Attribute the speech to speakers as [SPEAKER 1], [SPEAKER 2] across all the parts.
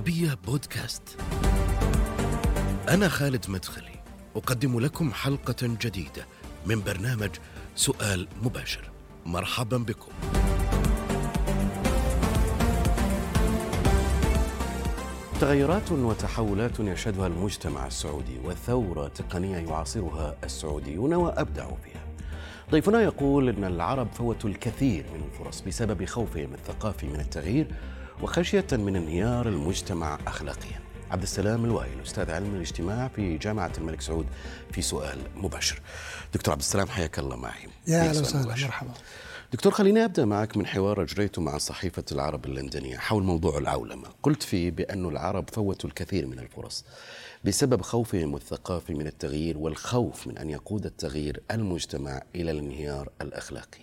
[SPEAKER 1] العربية بودكاست. أنا خالد مدخلي، أقدم لكم حلقة جديدة من برنامج سؤال مباشر. مرحبا بكم. تغيرات وتحولات يشهدها المجتمع السعودي وثورة تقنية يعاصرها السعوديون وأبدعوا فيها. ضيفنا يقول إن العرب فوتوا الكثير من الفرص بسبب خوفهم الثقافي من التغيير وخشية من انهيار المجتمع اخلاقيا. عبد السلام الوائل أستاذ علم الاجتماع في جامعة الملك سعود في سؤال مباشر. دكتور عبد السلام حياك الله معي.
[SPEAKER 2] يا أهلا وسهلا مرحبا.
[SPEAKER 1] دكتور خليني أبدأ معك من حوار اجريته مع صحيفة العرب اللندنية حول موضوع العولمة، قلت فيه بأن العرب فوتوا الكثير من الفرص بسبب خوفهم الثقافي من التغيير والخوف من أن يقود التغيير المجتمع إلى الانهيار الأخلاقي.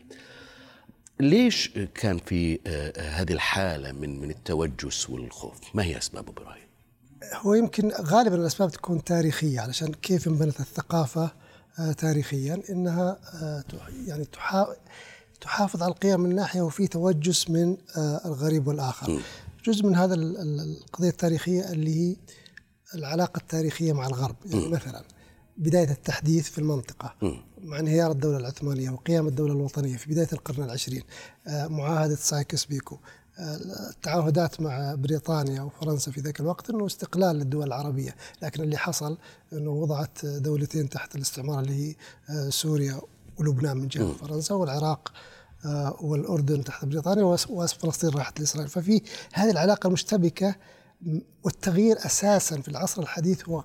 [SPEAKER 1] ليش كان في هذه الحالة من من التوجس والخوف؟ ما هي اسبابه برايك؟
[SPEAKER 2] هو يمكن غالبا الأسباب تكون تاريخية علشان كيف انبنت الثقافة تاريخيا إنها يعني تحافظ على القيم من ناحية وفي توجس من الغريب والآخر. جزء من هذا القضية التاريخية اللي هي العلاقة التاريخية مع الغرب، يعني. مثلا بداية التحديث في المنطقة م. مع انهيار الدولة العثمانية وقيام الدولة الوطنية في بداية القرن العشرين معاهدة سايكس بيكو التعهدات مع بريطانيا وفرنسا في ذاك الوقت إنه استقلال للدول العربية، لكن اللي حصل إنه وضعت دولتين تحت الاستعمار اللي هي سوريا ولبنان من جهة فرنسا والعراق والأردن تحت بريطانيا وفلسطين راحت لإسرائيل، ففي هذه العلاقة المشتبكه والتغيير أساسا في العصر الحديث هو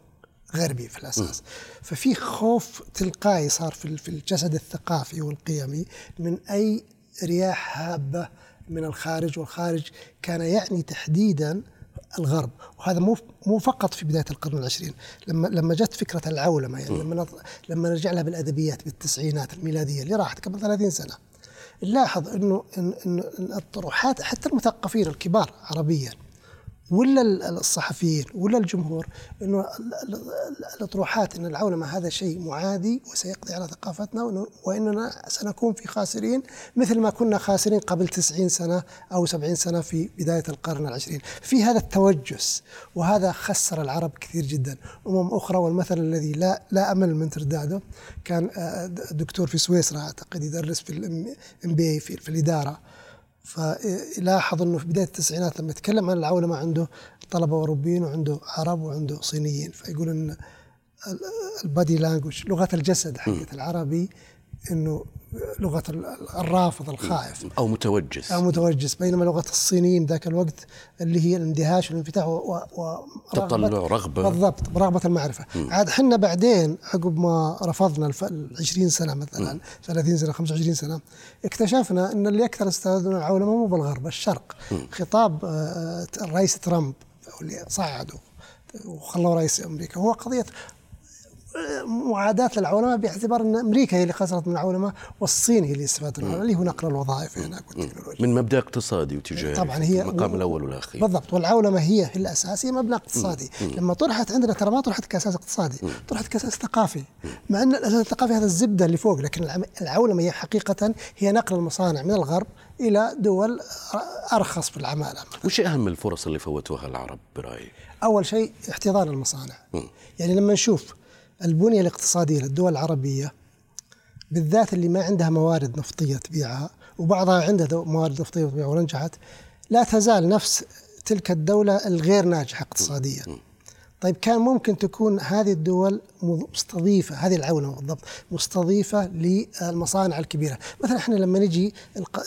[SPEAKER 2] غربي في الأساس. ففي خوف تلقائي صار في الجسد الثقافي والقيمي من أي رياح هابة من الخارج والخارج كان يعني تحديدا الغرب. وهذا مو مو فقط في بداية القرن العشرين. لما لما جت فكرة العولمة يعني لما لما نرجع لها بالأدبيات بالتسعينات الميلادية اللي راحت قبل 30 سنة نلاحظ إنه إن, إن الطروحات حتى المثقفين الكبار عربيا ولا الصحفيين ولا الجمهور إنه الأطروحات إن العولمه هذا شيء معادي وسيقضي على ثقافتنا وإننا سنكون في خاسرين مثل ما كنا خاسرين قبل 90 سنة أو 70 سنة في بداية القرن العشرين، في هذا التوجس وهذا خسر العرب كثير جدا، أمم أخرى والمثل الذي لا لا أمل من ترداده كان دكتور في سويسرا أعتقد يدرس في الام بي في, في الإدارة. فلاحظ إنه في بداية التسعينات لما يتكلم عن العولمة عنده طلبة أوروبيين وعنده عرب وعنده صينيين فيقول ان البادي لانجوج لغة الجسد حقت العربي إنه لغة الرافض الخائف
[SPEAKER 1] أو متوجس
[SPEAKER 2] أو متوجس بينما لغة الصينيين ذاك الوقت اللي هي الاندهاش والانفتاح و, و
[SPEAKER 1] تطلع رغبة
[SPEAKER 2] بالضبط برغبة المعرفة. عاد إحنا بعدين عقب ما رفضنا ال 20 سنة مثلا م. 30 سنة 25 سنة اكتشفنا إن اللي أكثر استخدموا العولمة مو بالغرب الشرق م. خطاب الرئيس ترامب اللي صعده وخلوه رئيس أمريكا هو قضية معاداة للعولمة باعتبار أن أمريكا هي اللي خسرت من العولمة والصين هي اللي استفادت من العولمة اللي هو نقل الوظائف هناك والتكنولوجيا
[SPEAKER 1] من مبدأ اقتصادي وتجاري
[SPEAKER 2] طبعا هي
[SPEAKER 1] المقام الأول والأخير.
[SPEAKER 2] بالضبط. والعولمة هي في الأساس هي مبنى اقتصادي. مم. لما طرحت عندنا ترى ما طرحت كأساس اقتصادي مم. طرحت كأساس ثقافي. مع أن الأساس الثقافي هذا الزبدة اللي فوق لكن العولمة هي حقيقة هي نقل المصانع من الغرب إلى دول أرخص في العمالة.
[SPEAKER 1] وش أهم الفرص اللي فوتوها العرب برأيك؟
[SPEAKER 2] أول شيء احتضان المصانع. مم. يعني لما نشوف البنية الاقتصادية للدول العربية بالذات اللي ما عندها موارد نفطية تبيعها وبعضها عندها موارد نفطية تبيعها ونجحت لا تزال نفس تلك الدولة الغير ناجحة اقتصاديا. طيب كان ممكن تكون هذه الدول مستضيفة هذه العولمة بالضبط مستضيفة للمصانع الكبيرة. مثلا إحنا لما نجي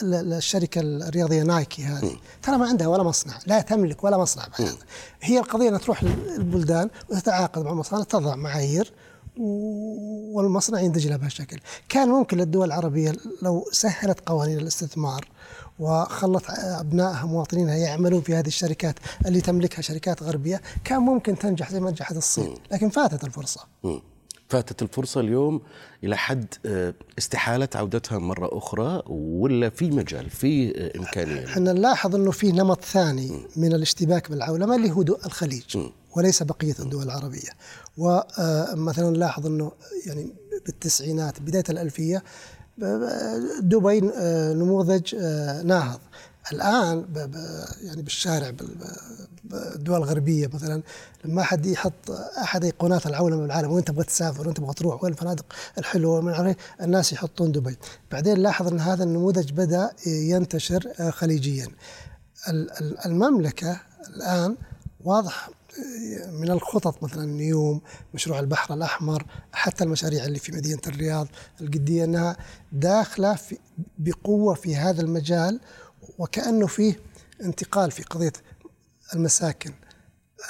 [SPEAKER 2] الشركة الرياضية نايكي هذه ترى ما عندها ولا مصنع لا تملك ولا مصنع بحياتها هي القضية أنها تروح للبلدان وتتعاقد مع مصانع تضع معايير والمصنع ينتج لها بهالشكل. كان ممكن للدول العربية لو سهلت قوانين الاستثمار وخلت أبنائها مواطنينها يعملون في هذه الشركات اللي تملكها شركات غربية كان ممكن تنجح زي ما نجحت الصين. لكن فاتت الفرصة.
[SPEAKER 1] فاتت الفرصة اليوم إلى حد استحالة عودتها مرة أخرى ولا في مجال في إمكانية؟
[SPEAKER 2] إحنا نلاحظ أنه في نمط ثاني من الاشتباك بالعولمة اللي هو الخليج. وليس بقية الدول العربية. ومثلا نلاحظ أنه يعني بالتسعينات بداية الألفية دبي نموذج ناهض. الآن يعني بالشارع بالدول الغربيه مثلا لما احد يحط أحد ايقونات العولمة بالعالم وين تبغى تسافر وين تبغى تروح وين الفنادق الحلوة من الناس يحطون دبي بعدين لاحظ إن هذا النموذج بدأ ينتشر آه، خليجيا. المملكة الآن واضح من الخطط مثلا نيوم مشروع البحر الأحمر حتى المشاريع اللي في مدينة الرياض القدية أنها داخلة في بقوة في هذا المجال وكأنه فيه انتقال في قضية المساكن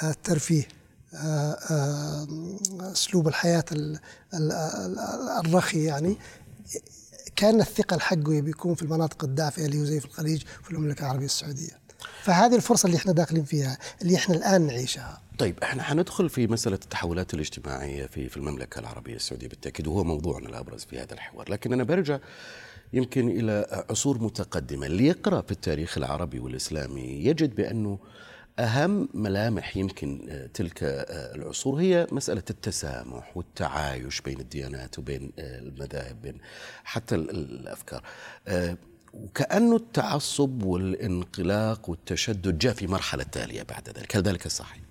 [SPEAKER 2] الترفيه أسلوب الحياة الرخي يعني. كأن الثقل حقه بيكون في المناطق الدافئة اللي هو زي في الخليج في المملكة العربية السعودية. فهذه الفرصة اللي إحنا داخلين فيها اللي إحنا الآن نعيشها.
[SPEAKER 1] طيب إحنا حندخل في مسألة التحولات الاجتماعية في في المملكة العربية السعودية بالتأكيد وهو موضوعنا الأبرز في هذا الحوار. لكن أنا برجع يمكن إلى عصور متقدمة. اللي يقرأ في التاريخ العربي والإسلامي يجد بأنه أهم ملامح يمكن تلك العصور هي مسألة التسامح والتعايش بين الديانات وبين المذاهب بين حتى الأفكار. وكأنه التعصب والانقلاق والتشدد جاء في مرحلة تالية بعد ذلك هل ذلك صحيح؟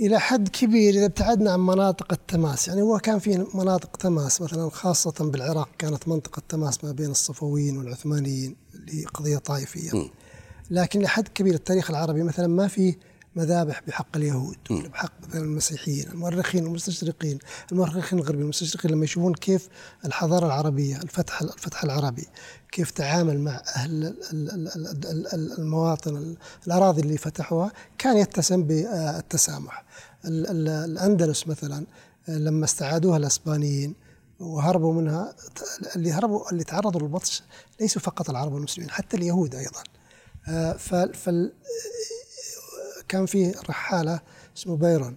[SPEAKER 2] إلى حد كبير إذا ابتعدنا عن مناطق التماس يعني هو كان في مناطق تماس مثلا خاصة بالعراق كانت منطقة تماس ما بين الصفويين والعثمانيين لقضية طائفية م. لكن لحد كبير التاريخ العربي مثلا ما في مذابح بحق اليهود ولا بحق مثلا المسيحيين المؤرخين المستشرقين المؤرخين الغربيين المستشرقين لما يشوفون كيف الحضارة العربية الفتح الفتح العربي كيف تعامل مع أهل المواطن الأراضي اللي فتحوها كان يتسم بالتسامح. الأندلس مثلا لما استعادوها الأسبانيين وهربوا منها اللي هربوا اللي تعرضوا للبطش ليسوا فقط العرب والمسلمين حتى اليهود أيضا. آه، فال كان في رحالة اسمه بيرون.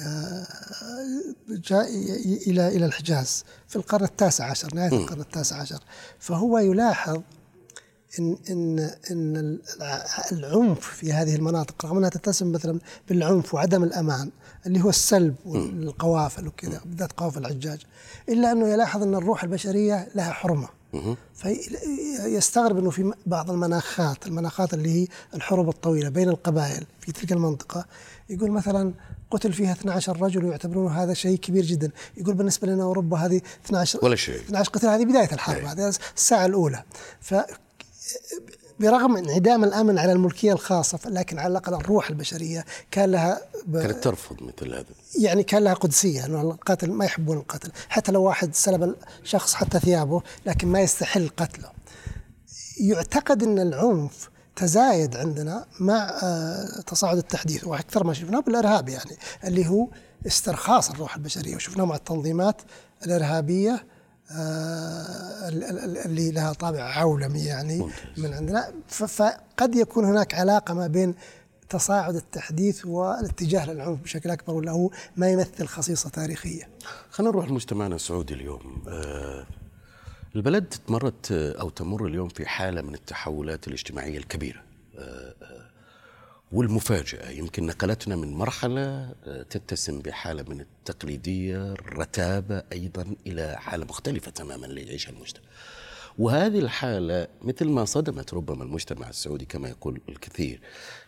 [SPEAKER 2] آه، جاء إلى إلى الحجاز في القرن التاسع عشر نهاية القرن التاسع عشر. فهو يلاحظ ان ان إن العنف في هذه المناطق رغم أنها تتسم مثلا بالعنف وعدم الأمان اللي هو السلب والقوافل وكذا بالذات قوافل الحجاج إلا أنه يلاحظ أن الروح البشرية لها حرمة. فيستغرب إنه في بعض المناخات المناخات اللي هي الحروب الطويلة بين القبائل في تلك المنطقة يقول مثلا قتل فيها 12 رجل ويعتبرون هذا شيء كبير جدا. يقول بالنسبة لنا أوروبا هذه 12
[SPEAKER 1] ولا شيء.
[SPEAKER 2] 12 قتل هذه بداية الحرب إيه. هذه الساعة الأولى. ف برغم انعدام الامن على الملكية الخاصة لكن على الأقل الروح البشرية كان لها
[SPEAKER 1] ب... كانت ترفض مثل هذا.
[SPEAKER 2] يعني كان لها قدسية إنه القاتل ما يحبون القتل. حتى لو واحد سلب الشخص حتى ثيابه لكن ما يستحل قتله. يعتقد إن العنف تزايد عندنا مع آه، تصاعد التحديث. وأكثر ما شفناه بالإرهاب يعني اللي هو استرخاص الروح البشرية. وشفناه مع التنظيمات الإرهابية اللي لها طابع عولمي يعني من عندنا فقد يكون هناك علاقة ما بين تصاعد التحديث والاتجاه للعنف بشكل أكبر ولا هو ما يمثل خصيصة تاريخية.
[SPEAKER 1] خلينا نروح لمجتمعنا السعودي اليوم. آه، البلد مرت أو تمر اليوم في حالة من التحولات الاجتماعية الكبيرة. آه، والمفاجأة. يمكن نقلتنا من مرحلة آه، تتسم بحالة من التقليدية الرتابة أيضا إلى حالة مختلفة تماما اللي يعيشها المجتمع. وهذه الحالة مثل ما صدمت ربما المجتمع السعودي كما يقول الكثير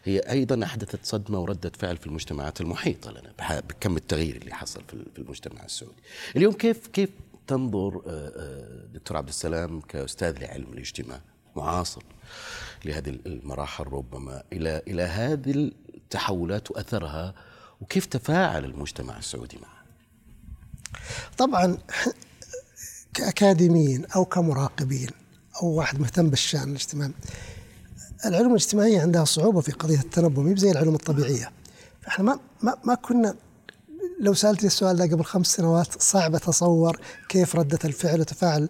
[SPEAKER 1] هي أيضا أحدثت صدمة وردة فعل في المجتمعات المحيطة لنا بكم التغيير اللي حصل في المجتمع السعودي. اليوم كيف كيف تنظر آه، آه، دكتور عبد السلام كأستاذ لعلم الاجتماع؟ معاصر لهذه المراحل ربما إلى إلى هذه التحولات واثرها وكيف تفاعل المجتمع السعودي معها؟
[SPEAKER 2] طبعا كأكاديميين أو كمراقبين أو واحد مهتم بالشأن الاجتماعي العلوم الاجتماعية عندها صعوبة في قضية التنبؤ مو زي العلوم الطبيعية فإحنا ما ما ما كنا لو سألتني السؤال ده قبل خمس سنوات صعب أتصور كيف ردة الفعل وتفاعل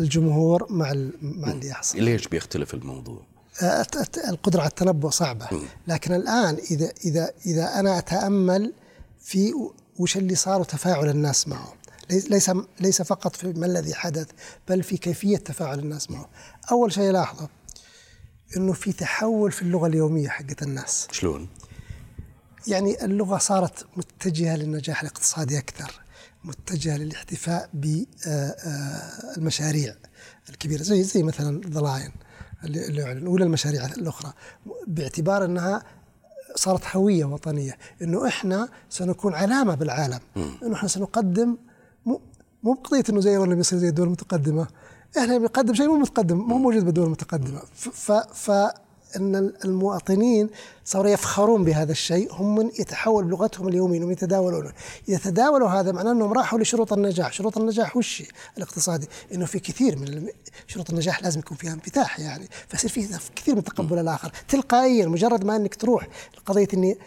[SPEAKER 2] الجمهور مع مع اللي يحصل.
[SPEAKER 1] ليش بيختلف الموضوع؟
[SPEAKER 2] القدرة على التنبؤ صعبة. لكن الآن اذا اذا إذا أنا أتأمل في وش اللي صار وتفاعل الناس معه. ليس ليس فقط في ما الذي حدث بل في كيفية تفاعل الناس معه. أول شيء لاحظه إنه في تحول في اللغة اليومية حقت الناس.
[SPEAKER 1] شلون؟
[SPEAKER 2] يعني اللغة صارت متجهة للنجاح الاقتصادي أكثر. متجهة للاحتفاء بالمشاريع آه، الكبيرة. زي زي مثلا ذا لاين الاولى المشاريع الأخرى. باعتبار أنها صارت هوية وطنية إنه إحنا سنكون علامة بالعالم. إنه إحنا سنقدم مو بقضية إنه زي ولا بيصير زي الدول المتقدمة. إحنا بنقدم شيء مو متقدم مو موجود بالدول المتقدمة. ف, ف أن المواطنين صاروا يفخرون بهذا الشيء هم من يتحول بلغتهم اليومية انهم يتداولونه اذا تداولوا هذا معناه أنهم راحوا لشروط النجاح. شروط النجاح وش الاقتصادي. إنه في كثير من شروط النجاح لازم يكون فيها انفتاح يعني. فيصير في كثير من تقبل الآخر. تلقائيا مجرد ما أنك تروح قضيه إني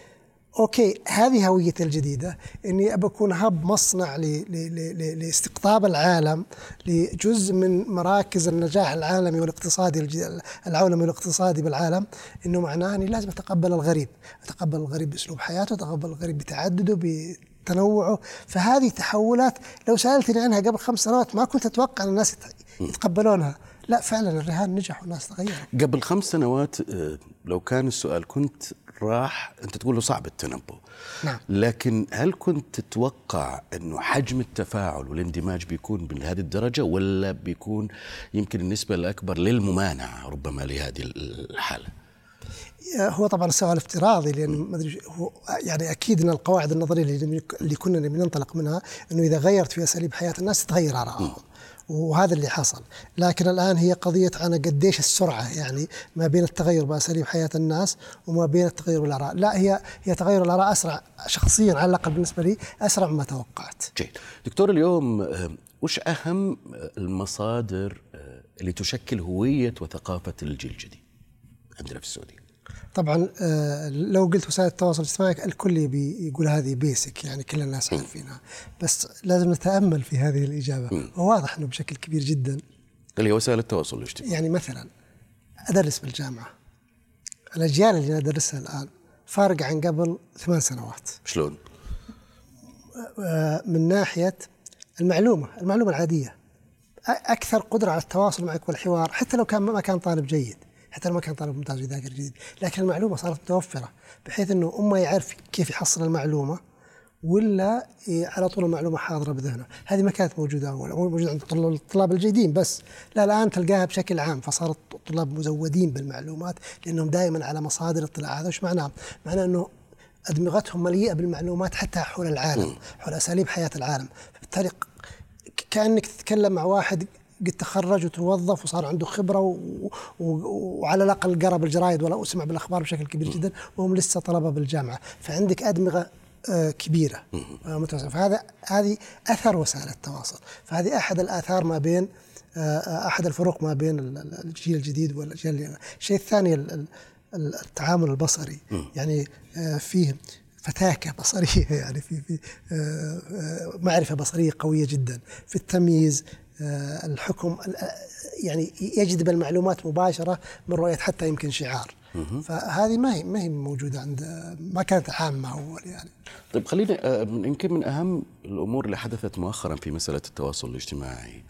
[SPEAKER 2] أوكي هذه هويتي الجديدة إني ابى أكون هب مصنع لاستقطاب العالم لجزء من مراكز النجاح العالمي والاقتصادي العولمي والاقتصادي بالعالم إنه معناه إني لازم أتقبل الغريب، أتقبل الغريب بأسلوب حياته، أتقبل الغريب بتعدده بتنوعه، فهذه تحولات لو سألتني عنها قبل خمس سنوات ما كنت أتوقع إن الناس يتقبلونها، لا فعلا الرهان نجح والناس تغيروا
[SPEAKER 1] قبل خمس سنوات آه، لو كان السؤال كنت راح أنت تقول له صعب التنبؤ
[SPEAKER 2] نعم.
[SPEAKER 1] لكن هل كنت تتوقع إنه حجم التفاعل والاندماج بيكون بهذه الدرجة ولا بيكون يمكن النسبة الأكبر للممانعة ربما لهذه الحالة؟
[SPEAKER 2] هو طبعا السؤال افتراضي لأن ما أدري هو يعني أكيد إن القواعد النظرية اللي كنا بننطلق منها إنه إذا غيرت في أساليب حياة الناس تتغير آرائهم وهذا اللي حصل. لكن الآن هي قضية أنا قديش السرعة يعني ما بين التغير بأساليب حياة الناس وما بين التغير بالآراء. لا هي هي تغير الآراء أسرع شخصيا على الأقل بالنسبة لي أسرع مما توقعت.
[SPEAKER 1] جيد. دكتور اليوم آه، وش أهم المصادر آه، اللي تشكل هوية وثقافة الجيل الجديد عندنا في السعودية؟
[SPEAKER 2] طبعا آه، لو قلت وسائل التواصل الاجتماعي الكل يقول هذه بيسك يعني كل الناس عارفينها. بس لازم نتأمل في هذه الإجابة. وواضح إنه بشكل كبير جدا.
[SPEAKER 1] اللي هي وسائل التواصل الاجتماعي.
[SPEAKER 2] يعني مثلا أدرس بالجامعة. الأجيال اللي ندرسها الآن فارقه عن قبل ثمان سنوات.
[SPEAKER 1] شلون؟
[SPEAKER 2] آه، من ناحية المعلومة المعلومة العادية. أكثر قدرة على التواصل معك والحوار حتى لو كان ما كان طالب جيد. حتى لو ما كان طالب ممتاز ويذاكر جديد. لكن المعلومة صارت متوفرة بحيث إنه اما يعرف كيف يحصل المعلومة ولا على طول المعلومة حاضرة بذهنه، هذه ما كانت موجودة أول، موجودة عند الطلاب الجيدين بس، لا الآن تلقاها بشكل عام فصارت الطلاب مزودين بالمعلومات لأنهم دائما على مصادر اطلاع، هذا وش معناه؟ معناه إنه أدمغتهم مليئة بالمعلومات حتى حول العالم، حول أساليب حياة العالم، فبالتالي كأنك تتكلم مع واحد قد تخرج وتوظف وصار عنده خبرة و... و... وعلى الأقل قرأ بالجرايد ولا اسمع بالأخبار بشكل كبير جدا وهم لسه طلبة بالجامعة. فعندك أدمغة آه، كبيرة آه، فهذا هذه أثر وسائل التواصل. فهذه أحد الآثار ما بين آه، أحد الفروق ما بين الجيل الجديد والاجيال الشيء الثاني التعامل البصري. يعني فيه فتاكة بصرية يعني في في معرفة بصرية قوية جدا. في التمييز الحكم آه، يعني يجذب المعلومات مباشرة من رؤية حتى يمكن شعار. فهذه ما هي ما هي موجودة عند ما كانت عامة أول يعني.
[SPEAKER 1] طيب خلينا آه، يمكن من أهم الأمور اللي حدثت مؤخرا في مسألة التواصل الاجتماعي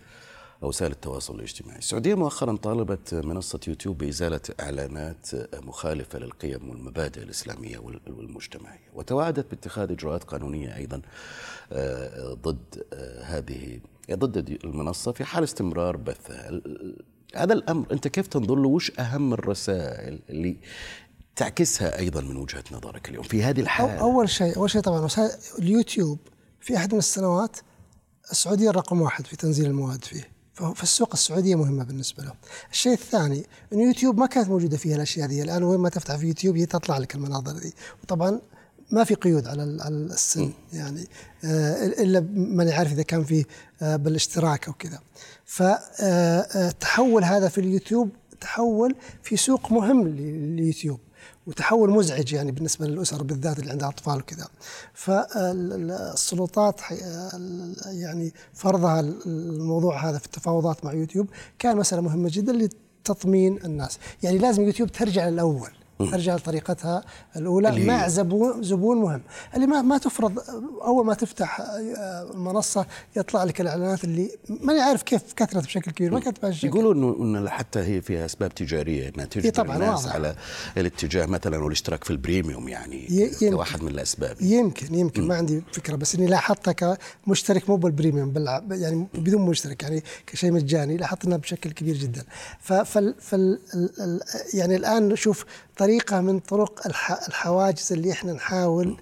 [SPEAKER 1] أو وسائل التواصل الاجتماعي. السعودية مؤخرا طالبت منصة يوتيوب بإزالة إعلانات مخالفة للقيم والمبادئ الإسلامية والمجتمعية وتوعدت باتخاذ إجراءات قانونية أيضا ضد هذه ضد المنصة في حال استمرار بثها هذا الأمر أنت كيف تنظر له؟ وش أهم الرسائل اللي تعكسها أيضا من وجهة نظرك اليوم في هذه الحالة؟
[SPEAKER 2] أول شيء أول شيء طبعا اليوتيوب في أحد من السنوات السعودية رقم واحد في تنزيل المواد فيه. فالسوق السعودية مهمة بالنسبة له. الشيء الثاني انه يوتيوب ما كانت موجودة فيها الأشياء هذه، الآن وين ما تفتح في يوتيوب هي تطلع لك المناظر دي، وطبعا ما في قيود على السن يعني آه، إلا من يعرف إذا كان في آه، بالاشتراك أو كذا. فتحول آه، هذا في اليوتيوب تحول في سوق مهم لليوتيوب وتحول مزعج يعني بالنسبة للأسر بالذات اللي عندها أطفال وكذا. فالسلطات يعني فرضها الموضوع هذا في التفاوضات مع يوتيوب كان مسألة مهمة جدا لتطمين الناس. يعني لازم يوتيوب ترجع للأول. أرجع لطريقتها الأولى. مع زبون زبون مهم. اللي ما ما تفرض أول ما تفتح آه، منصة يطلع لك الإعلانات اللي ماني عارف كيف كثرت بشكل كبير ما كانت بهالشكل
[SPEAKER 1] يقولوا انه حتى هي فيها أسباب تجارية إنها تجبر طبعا الناس واضح. على الاتجاه مثلا والاشتراك في ال premium يعني يمكن. كواحد من الأسباب.
[SPEAKER 2] يمكن يمكن. م. ما عندي فكرة بس إني لاحظتها كمشترك مو بالبريميوم يعني بدون مشترك يعني كشيء مجاني لاحظت إنها بشكل كبير جدا. فل يعني الآن نشوف طريقة من طرق الحواجز اللي إحنا نحاول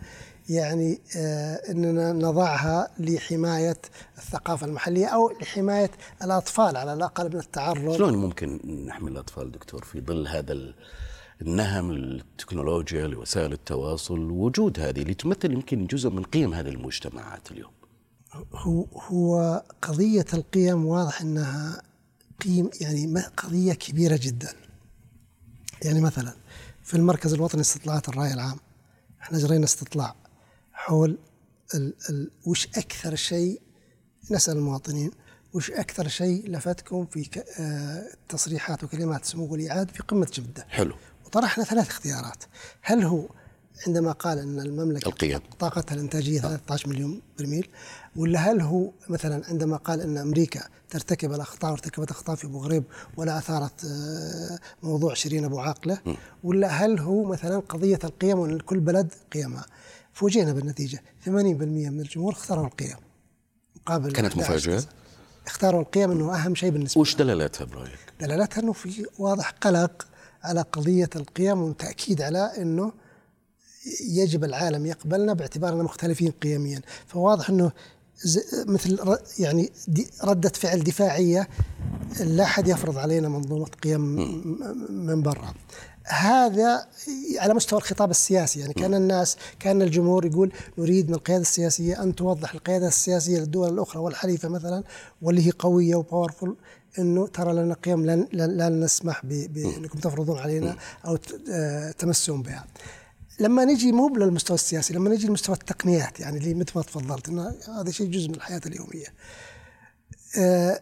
[SPEAKER 2] يعني آه إننا نضعها لحماية الثقافة المحلية أو لحماية الأطفال على الأقل من التعرض.
[SPEAKER 1] شلون ممكن نحمي الأطفال دكتور في ظل هذا النهم للتكنولوجيا لوسائل التواصل وجود هذه اللي تمثل يمكن جزء من قيم هذه المجتمعات اليوم؟
[SPEAKER 2] هو هو قضية القيم واضح إنها قيم يعني قضية كبيرة جدا. يعني مثلا في المركز الوطني لاستطلاعات الرأي العام. إحنا جرينا استطلاع حول ال ال وش أكثر شيء نسأل المواطنين وش أكثر شيء لفتكم في آه تصريحات وكلمات سمو ولي عهد في قمة جدة؟
[SPEAKER 1] حلو.
[SPEAKER 2] وطرحنا ثلاث اختيارات. هل هو عندما قال أن المملكة
[SPEAKER 1] القيم
[SPEAKER 2] طاقتها الإنتاجية 13 مليون برميل ولا هل هو مثلا عندما قال أن أمريكا ترتكب الأخطاء وارتكبت أخطاء في أبو غريب ولا أثارت آه، موضوع شيرين أبو عاقلة ولا هل هو مثلا قضية القيم وأن كل بلد قيمها؟ فوجئنا بالنتيجة 80% من الجمهور اختاروا القيم
[SPEAKER 1] مقابل كانت مفاجأة؟
[SPEAKER 2] اختاروا القيم إنه أهم شيء بالنسبة
[SPEAKER 1] وش دلالتها برأيك؟
[SPEAKER 2] دلالتها إنه في واضح قلق على قضية القيم وتأكيد على إنه يجب العالم يقبلنا باعتبارنا مختلفين قيميا. فواضح أنه مثل يعني ردة فعل دفاعية لا أحد يفرض علينا منظومة قيم من برا. هذا على مستوى الخطاب السياسي يعني كان الناس كان الجمهور يقول نريد من القيادة السياسية أن توضح القيادة السياسية للدول الأخرى والحليفة مثلا واللي هي قوية وباورفul إنه ترى لنا قيم لن, لن نسمح بأنكم تفرضون علينا أو آه، تمسون بها. لما نجي مو للمستوى السياسي لما نجي لمستوى التقنيات يعني اللي مثل ما تفضلت إنه هذا شيء جزء من الحياة اليومية. آه،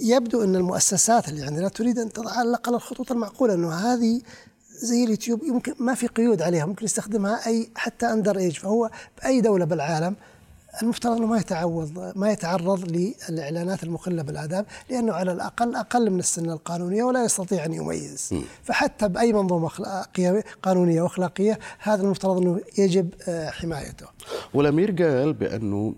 [SPEAKER 2] يبدو إن المؤسسات اللي عندنا تريد أن تضع على الأقل الخطوط المعقولة إنه هذه زي اليوتيوب يمكن ما في قيود عليها ممكن يستخدمها أي حتى under age فهو بأي دولة بالعالم المفترض إنه ما يتعوض ما يتعرض للإعلانات المخله بالآداب لأنه على الأقل أقل من السن القانونية ولا يستطيع أن يميز. م. فحتى بأي منظومة قانونية وأخلاقية هذا المفترض إنه يجب آه، حمايته.
[SPEAKER 1] والامير قال بأنه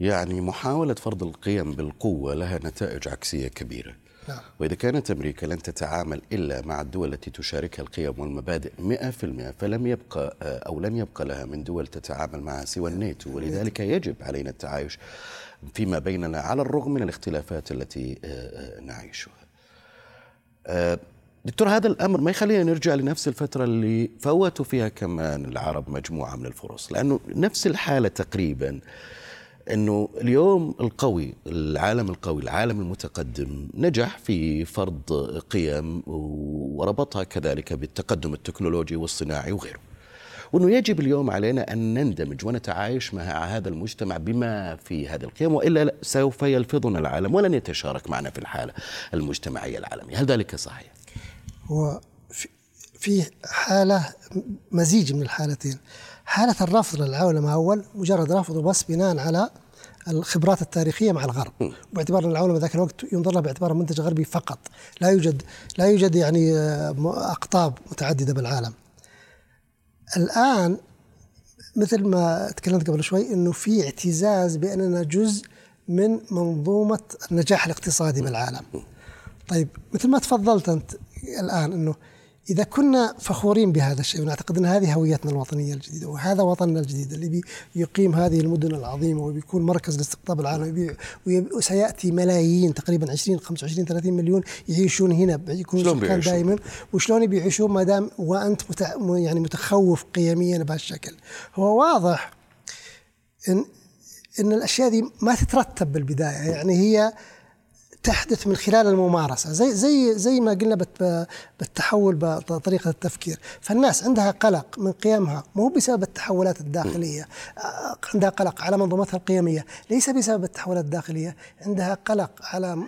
[SPEAKER 1] يعني محاولة فرض القيم بالقوة لها نتائج عكسية كبيرة. نعم. وإذا كانت أمريكا لن تتعامل إلا مع الدول التي تشاركها القيم والمبادئ 100% فلم يبقى أو لن يبقى لها من دول تتعامل معها سوى الناتو ولذلك يجب علينا التعايش فيما بيننا على الرغم من الاختلافات التي آه، آه، نعيشها آه، دكتور هذا الأمر ما يخلينا نرجع لنفس الفترة اللي فوتوا فيها كمان العرب مجموعة من الفرص لأنه نفس الحالة تقريبا إنه اليوم القوي العالم القوي العالم المتقدم نجح في فرض قيم وربطها كذلك بالتقدم التكنولوجي والصناعي وغيره. وإنه يجب اليوم علينا أن نندمج ونتعايش مع هذا المجتمع بما في هذه القيم وإلا سوف يلفظنا العالم ولن يتشارك معنا في الحالة المجتمعية العالمية، هل ذلك صحيح؟
[SPEAKER 2] هو في حالة مزيج من الحالتين. حالة الرفض للعولمة أول مجرد رفضه بس بناء على الخبرات التاريخية مع الغرب. باعتبار أن العولمة ذاك الوقت ينظر لها باعتبار منتج غربي فقط. لا يوجد لا يوجد يعني آه، أقطاب متعددة بالعالم. الآن مثل ما تكلمت قبل شوي أنه في اعتزاز بأننا جزء من منظومة النجاح الاقتصادي بالعالم. طيب مثل ما تفضلت أنت الآن أنه إذا كنا فخورين بهذا الشيء ونعتقد أن هذه هويتنا الوطنية الجديدة وهذا وطننا الجديد اللي بيقيم هذه المدن العظيمة وبيكون مركز لاستقطاب العالم وسيأتي ملايين تقريبا 20 25 30 مليون يعيشون هنا
[SPEAKER 1] بيكونوا سكان
[SPEAKER 2] دائما. وشلون بيعيشون؟ ما دام وأنت يعني متخوف قيميا بهالشكل. هو واضح إن إن الأشياء دي ما تترتب بالبداية يعني هي تحدث من خلال الممارسة. زي زي زي ما قلنا بالتحول بطريقة التفكير. فالناس عندها قلق من قيمها مو بسبب التحولات الداخلية. عندها قلق على منظومتها القيمية. ليس بسبب التحولات الداخلية عندها قلق على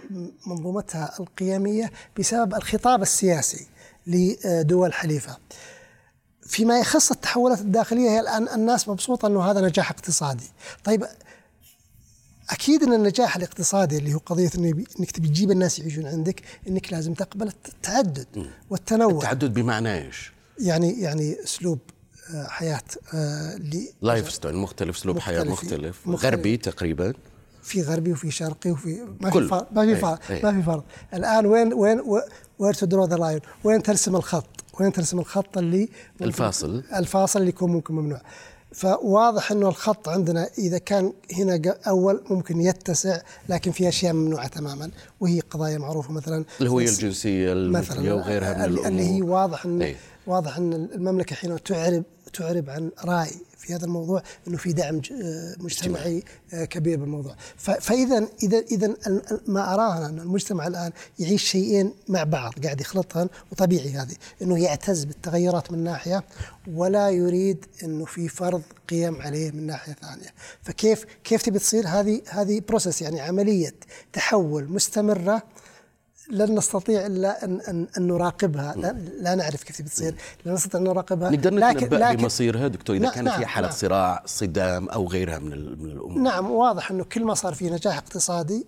[SPEAKER 2] منظومتها القيمية بسبب الخطاب السياسي لدول حليفة. فيما يخص التحولات الداخلية هي الآن الناس مبسوطة أنه هذا نجاح اقتصادي. طيب أكيد إن النجاح الاقتصادي اللي هو قضية إنك تبي تجيب الناس يعيشون عندك إنك لازم تقبل التعدد والتنوع.
[SPEAKER 1] التعدد بمعنى إيش؟
[SPEAKER 2] يعني يعني أسلوب آه، حياة
[SPEAKER 1] آه، lifestyle مختلف أسلوب حياة مختلف, مختلف. غربي تقريبا.
[SPEAKER 2] في غربي وفي شرقي وفي ما في فرق ما في فرق ما في فرق. الآن وين وين where to draw the line وين ترسم الخط؟ وين ترسم الخط اللي
[SPEAKER 1] الفاصل.
[SPEAKER 2] الفاصل اللي يكون ممكن ممنوع. فواضح إنه الخط عندنا إذا كان هنا أول ممكن يتسع لكن في أشياء ممنوعة تماما وهي قضايا معروفة مثلا
[SPEAKER 1] الهويه الجنسية مثلا وغيرها من الأمور
[SPEAKER 2] اللي هي واضح إن أي. واضح إن المملكة حين تعرب تعرب عن رأي في هذا الموضوع إنه في دعم آه، مجتمعي آه، كبير بالموضوع. فاذا إذا إذا ما أراه إن المجتمع الآن يعيش شيئين مع بعض قاعد يخلطهم وطبيعي هذه إنه يعتز بالتغيرات من ناحية ولا يريد إنه في فرض قيم عليه من ناحية ثانية. فكيف كيف تبي تصير هذه هذه بروسس يعني عملية تحول مستمرة لن نستطيع إلا ان ان, أن نراقبها. لا, لا نعرف كيف بتصير لن نستطيع أن نراقبها.
[SPEAKER 1] نقدر نتنبأ لكن بمصيرها دكتور؟ إذا نعم كانت في حالة نعم. صراع صدام أو غيرها من, من الأمور.
[SPEAKER 2] نعم واضح إنه كل ما صار في نجاح اقتصادي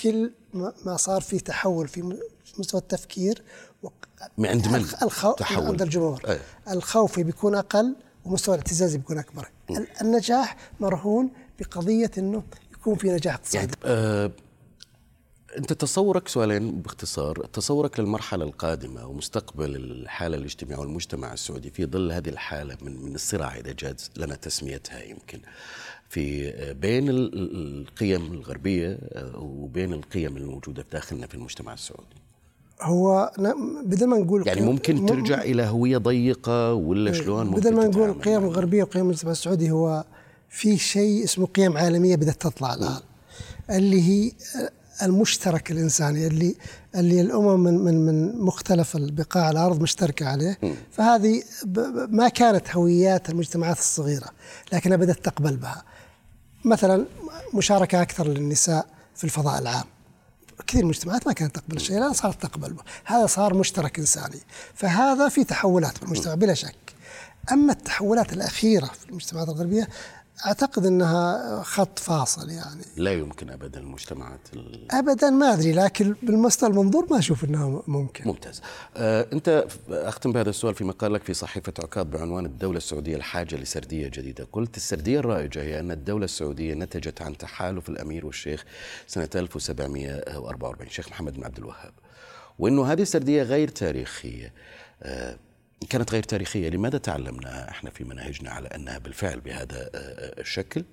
[SPEAKER 2] كل ما صار في تحول في مستوى التفكير
[SPEAKER 1] عند من؟
[SPEAKER 2] الخوف تحول. عند الجمهور. أيه. الخوف بيكون أقل ومستوى الاعتزاز بيكون أكبر. م. النجاح مرهون بقضية إنه يكون في نجاح اقتصادي. يعني
[SPEAKER 1] أه أنت تصورك سؤالين باختصار. تصورك للمرحلة القادمة ومستقبل الحالة الاجتماعية والمجتمع السعودي في ظل هذه الحالة من من الصراع إذا جاز لنا تسميتها يمكن. في بين القيم الغربية وبين القيم الموجودة في داخلنا في المجتمع السعودي.
[SPEAKER 2] هو بدل ما نقول
[SPEAKER 1] يعني ممكن ترجع إلى هوية ضيقة ولا إيه، شلون
[SPEAKER 2] بدل ما نقول القيم الغربيه وقيم المجتمع السعودي هو في شيء اسمه قيم عالمية بدأت تطلع الآن. اللي هي المشترك الإنساني اللي اللي الأمم من من من مختلف البقاع الأرض مشتركة عليه. فهذه ما كانت هويات المجتمعات الصغيرة لكنها بدأت تقبل بها. مثلا مشاركة أكثر للنساء في الفضاء العام. كثير مجتمعات ما كانت تقبل الشيء الان صارت تقبل. به هذا صار مشترك إنساني. فهذا في تحولات في المجتمع بلا شك. أما التحولات الأخيرة في المجتمعات الغربية أعتقد إنها خط فاصل يعني.
[SPEAKER 1] لا يمكن ابدا المجتمعات
[SPEAKER 2] ابدا ما أدري لكن بالمستوى المنظور ما أشوف إنها ممكن.
[SPEAKER 1] ممتاز. آه أنت أختم بهذا السؤال في مقالك في صحيفة عكاظ بعنوان الدولة السعودية الحاجة لسردية جديدة. قلت السردية الرائجة هي أن الدولة السعودية نتجت عن تحالف الأمير والشيخ سنة 1744 الشيخ محمد بن عبد الوهاب. وإنه هذه السردية غير تاريخية. آه كانت غير تاريخية. لماذا تعلمنا إحنا في مناهجنا على أنها بالفعل بهذا آه، آه، الشكل؟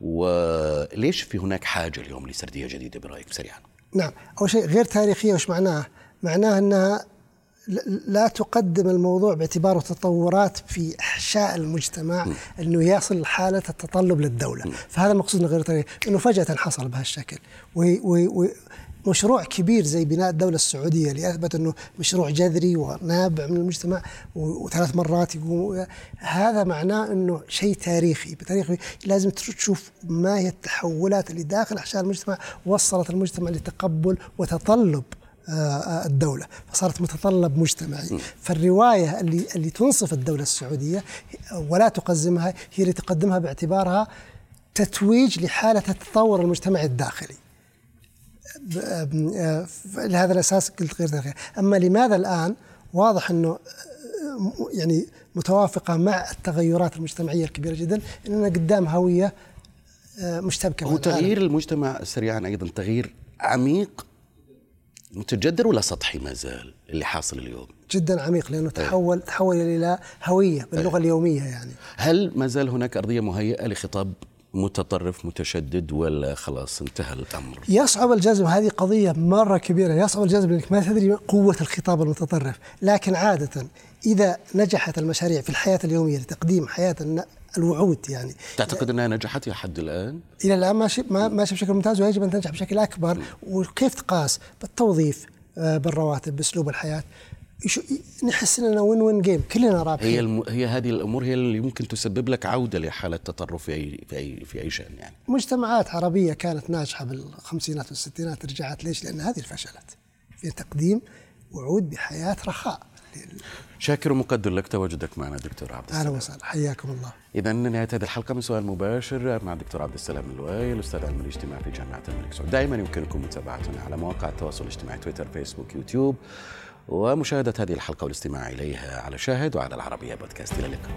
[SPEAKER 1] وليش في هناك حاجة اليوم لسردية جديدة برأيك سريعا؟
[SPEAKER 2] نعم. أول شيء غير تاريخية وش معناه معناه أنها لا تقدم الموضوع باعتباره تطورات في إحشاء المجتمع م. إنه يصل لحاله التطلب للدولة، م. فهذا المقصود من غير تاريخي إنه فجأة حصل بهالشكل مشروع كبير زي بناء الدولة السعودية اللي أثبت أنه مشروع جذري ونابع من المجتمع وثلاث مرات يقوم. هذا معناه أنه شيء تاريخي. بتاريخي لازم تشوف ما هي التحولات اللي داخل أحشاء المجتمع وصلت المجتمع لتقبل وتطلب آه، آه، الدولة. فصارت متطلب مجتمعي. فالرواية اللي اللي تنصف الدولة السعودية ولا تقزمها هي اللي تقدمها باعتبارها تتويج لحالة التطور المجتمعي الداخلي. لهذا الأساس قلت غير تاريخيه، أما لماذا الآن؟ واضح إنه يعني متوافقة مع التغيرات المجتمعية الكبيرة جدا إننا قدام هوية مشتبكة
[SPEAKER 1] هو تغيير المجتمع سريعا أيضا تغيير عميق متجذر ولا سطحي ما زال اللي حاصل اليوم؟
[SPEAKER 2] جدا عميق لأنه تحول تحول إلى هوية باللغة اليومية يعني.
[SPEAKER 1] هل ما زال هناك أرضية مهيئة لخطاب متطرف متشدد ولا خلاص انتهى الأمر؟
[SPEAKER 2] يصعب الجزم هذه قضية مرة كبيرة، يصعب الجزم لأنك ما تدري قوة الخطاب المتطرف، لكن عادة إذا نجحت المشاريع في الحياة اليومية لتقديم حياة الوعود يعني
[SPEAKER 1] تعتقد أنها نجحت لحد الآن؟
[SPEAKER 2] إلى الآن ماشي ماشي بشكل ممتاز ويجب أن تنجح بشكل أكبر وكيف تقاس؟ بالتوظيف آه، بالرواتب بأسلوب الحياة نحس اننا win win game كلنا رابحين.
[SPEAKER 1] هي الم... هي هذه الأمور هي اللي ممكن تسبب لك عودة لحالة تطرف في اي في اي في أي شأن يعني.
[SPEAKER 2] مجتمعات عربية كانت ناجحة بالخمسينات والستينات رجعت ليش؟ لأن هذه فشلت في تقديم وعود بحياة رخاء.
[SPEAKER 1] شاكر ومقدر لك تواجدك معنا دكتور عبد السلام.
[SPEAKER 2] أهلا وسهلا. حياكم الله.
[SPEAKER 1] اذا نهاية هذه الحلقة من سؤال مباشر مع الدكتور عبد السلام الوايل الاستاذ علم الاجتماع في جامعة الملك سعود. دائما يمكنكم متابعتنا على مواقع التواصل الاجتماعي تويتر فيسبوك يوتيوب. ومشاهدة هذه الحلقة والاستماع إليها على شاهد وعلى العربية بودكاست. إلى اللقاء.